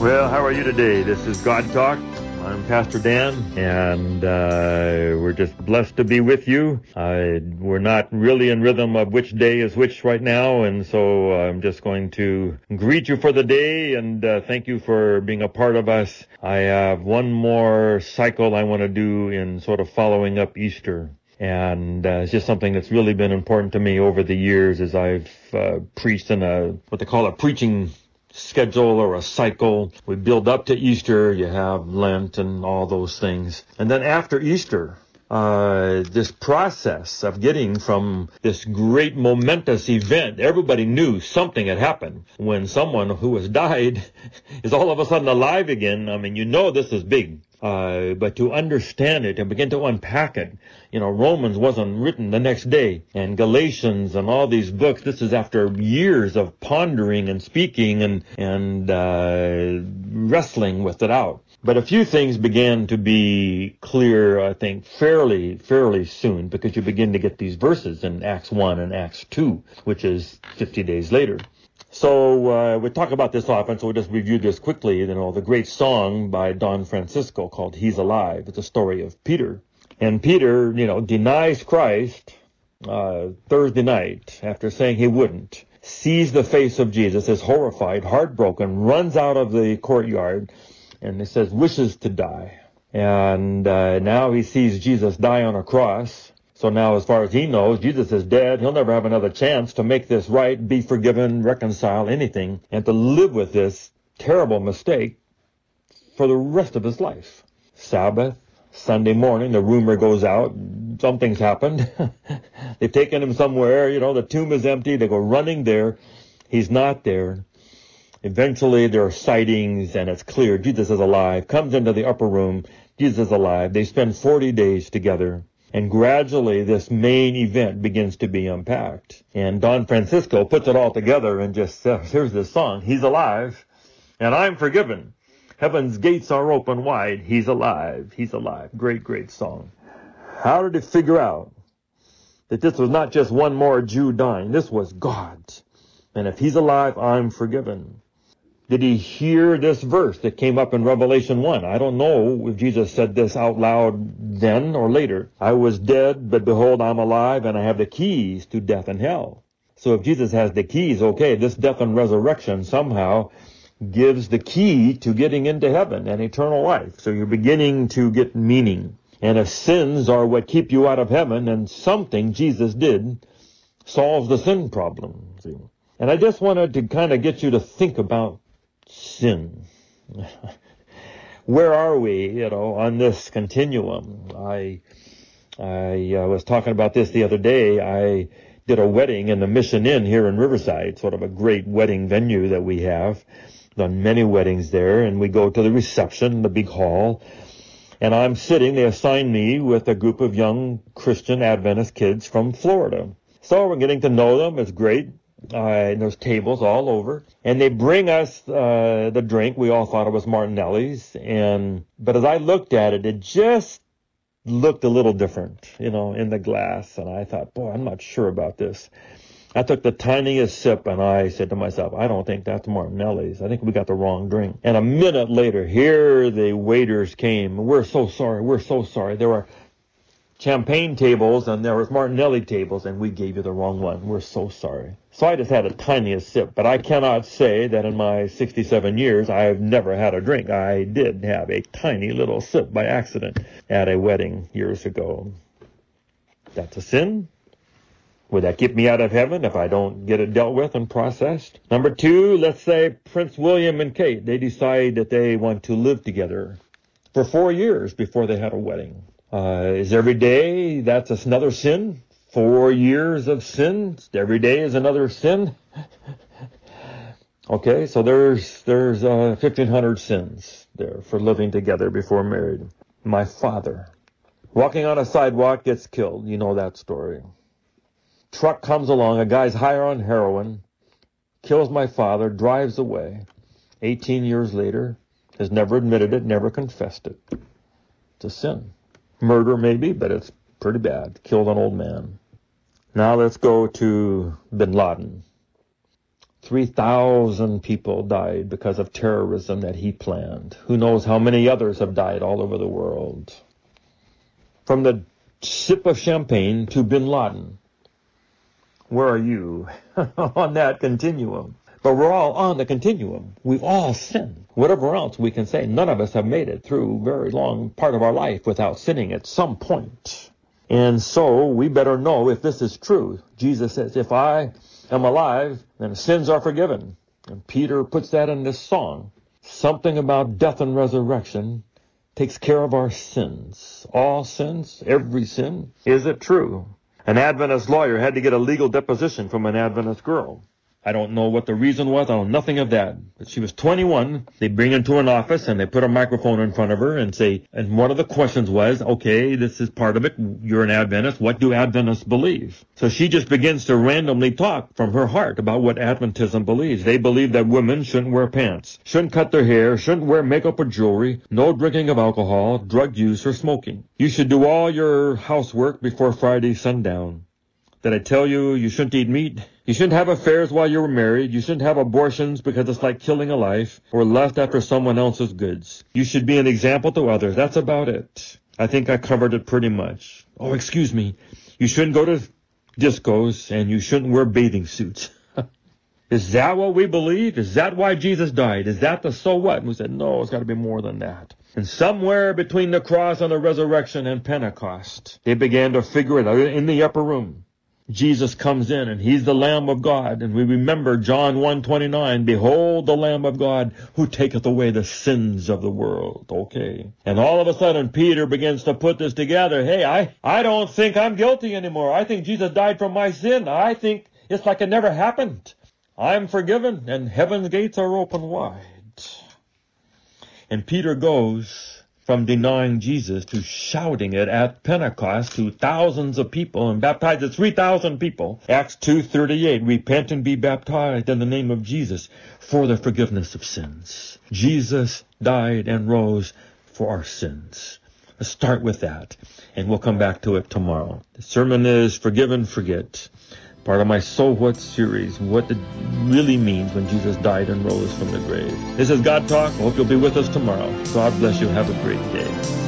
Well, how are you today? This is God Talk. I'm Pastor Dan, and uh, we're just blessed to be with you. Uh, we're not really in rhythm of which day is which right now, and so I'm just going to greet you for the day and uh, thank you for being a part of us. I have one more cycle I want to do in sort of following up Easter. And uh, it's just something that's really been important to me over the years as I've uh, preached in a what they call a preaching schedule or a cycle. We build up to Easter, you have Lent and all those things. And then after Easter, uh, this process of getting from this great momentous event, everybody knew something had happened when someone who has died is all of a sudden alive again. I mean, you know this is big. Uh, but to understand it and begin to unpack it, you know, Romans wasn't written the next day, and Galatians and all these books. This is after years of pondering and speaking and and uh, wrestling with it out. But a few things began to be clear, I think, fairly fairly soon, because you begin to get these verses in Acts one and Acts two, which is 50 days later. So uh, we talk about this often, so we'll just review this quickly. You know, the great song by Don Francisco called "He's Alive." It's a story of Peter, and Peter, you know, denies Christ uh, Thursday night after saying he wouldn't. Sees the face of Jesus, is horrified, heartbroken, runs out of the courtyard, and it says wishes to die. And uh, now he sees Jesus die on a cross so now, as far as he knows, Jesus is dead. He'll never have another chance to make this right, be forgiven, reconcile, anything, and to live with this terrible mistake for the rest of his life. Sabbath, Sunday morning, the rumor goes out, something's happened. They've taken him somewhere, you know, the tomb is empty. They go running there. He's not there. Eventually, there are sightings, and it's clear Jesus is alive. Comes into the upper room. Jesus is alive. They spend 40 days together. And gradually this main event begins to be unpacked. And Don Francisco puts it all together and just says, here's this song, He's alive, and I'm forgiven. Heaven's gates are open wide. He's alive. He's alive. Great, great song. How did he figure out that this was not just one more Jew dying? This was God. And if he's alive, I'm forgiven. Did he hear this verse that came up in Revelation 1? I don't know if Jesus said this out loud then or later. I was dead, but behold, I'm alive, and I have the keys to death and hell. So if Jesus has the keys, okay, this death and resurrection somehow gives the key to getting into heaven and eternal life. So you're beginning to get meaning. And if sins are what keep you out of heaven, then something Jesus did solves the sin problem. See? And I just wanted to kind of get you to think about sin. Where are we, you know, on this continuum? I, I uh, was talking about this the other day. I did a wedding in the Mission Inn here in Riverside, sort of a great wedding venue that we have. Done many weddings there, and we go to the reception, the big hall, and I'm sitting, they assign me with a group of young Christian Adventist kids from Florida. So we're getting to know them. It's great uh, and there's tables all over, and they bring us uh, the drink. We all thought it was Martinelli's, and but as I looked at it, it just looked a little different, you know, in the glass, and I thought, boy, I'm not sure about this. I took the tiniest sip and I said to myself, I don't think that's Martinelli's. I think we got the wrong drink. And a minute later, here the waiters came. We're so sorry. We're so sorry. There were champagne tables and there was Martinelli tables and we gave you the wrong one. We're so sorry. So I just had a tiniest sip, but I cannot say that in my 67 years I have never had a drink. I did have a tiny little sip by accident at a wedding years ago. That's a sin. Would that keep me out of heaven if I don't get it dealt with and processed? Number two, let's say Prince William and Kate, they decide that they want to live together for four years before they had a wedding. Uh, is every day that's another sin? Four years of sin? Every day is another sin? okay, so there's there's uh, 1,500 sins there for living together before married. My father, walking on a sidewalk, gets killed. You know that story. Truck comes along, a guy's higher on heroin, kills my father, drives away. 18 years later, has never admitted it, never confessed it. It's a sin. Murder, maybe, but it's pretty bad. Killed an old man. Now let's go to bin Laden. 3,000 people died because of terrorism that he planned. Who knows how many others have died all over the world. From the sip of champagne to bin Laden. Where are you on that continuum? But we're all on the continuum. We've all sinned. Whatever else we can say, none of us have made it through very long part of our life without sinning at some point. And so we better know if this is true. Jesus says, if I am alive, then sins are forgiven. And Peter puts that in this song. Something about death and resurrection takes care of our sins. All sins, every sin. Is it true? An Adventist lawyer had to get a legal deposition from an Adventist girl. I don't know what the reason was. I know nothing of that. But she was 21. They bring her into an office and they put a microphone in front of her and say, and one of the questions was, okay, this is part of it. You're an Adventist. What do Adventists believe? So she just begins to randomly talk from her heart about what Adventism believes. They believe that women shouldn't wear pants, shouldn't cut their hair, shouldn't wear makeup or jewelry, no drinking of alcohol, drug use, or smoking. You should do all your housework before Friday sundown. Did I tell you you shouldn't eat meat? You shouldn't have affairs while you were married. You shouldn't have abortions because it's like killing a life or lust after someone else's goods. You should be an example to others. That's about it. I think I covered it pretty much. Oh, excuse me. You shouldn't go to discos and you shouldn't wear bathing suits. Is that what we believe? Is that why Jesus died? Is that the so what? And we said, no, it's got to be more than that. And somewhere between the cross and the resurrection and Pentecost, they began to figure it out in the upper room. Jesus comes in and he's the Lamb of God. And we remember John 1.29, Behold the Lamb of God who taketh away the sins of the world. Okay. And all of a sudden Peter begins to put this together. Hey, I, I don't think I'm guilty anymore. I think Jesus died for my sin. I think it's like it never happened. I'm forgiven and heaven's gates are open wide. And Peter goes from denying Jesus to shouting it at Pentecost to thousands of people and baptized 3,000 people. Acts 2.38, repent and be baptized in the name of Jesus for the forgiveness of sins. Jesus died and rose for our sins. Let's start with that, and we'll come back to it tomorrow. The sermon is Forgive and Forget part of my So What series, what it really means when Jesus died and rose from the grave. This is God Talk. I hope you'll be with us tomorrow. God bless you. Have a great day.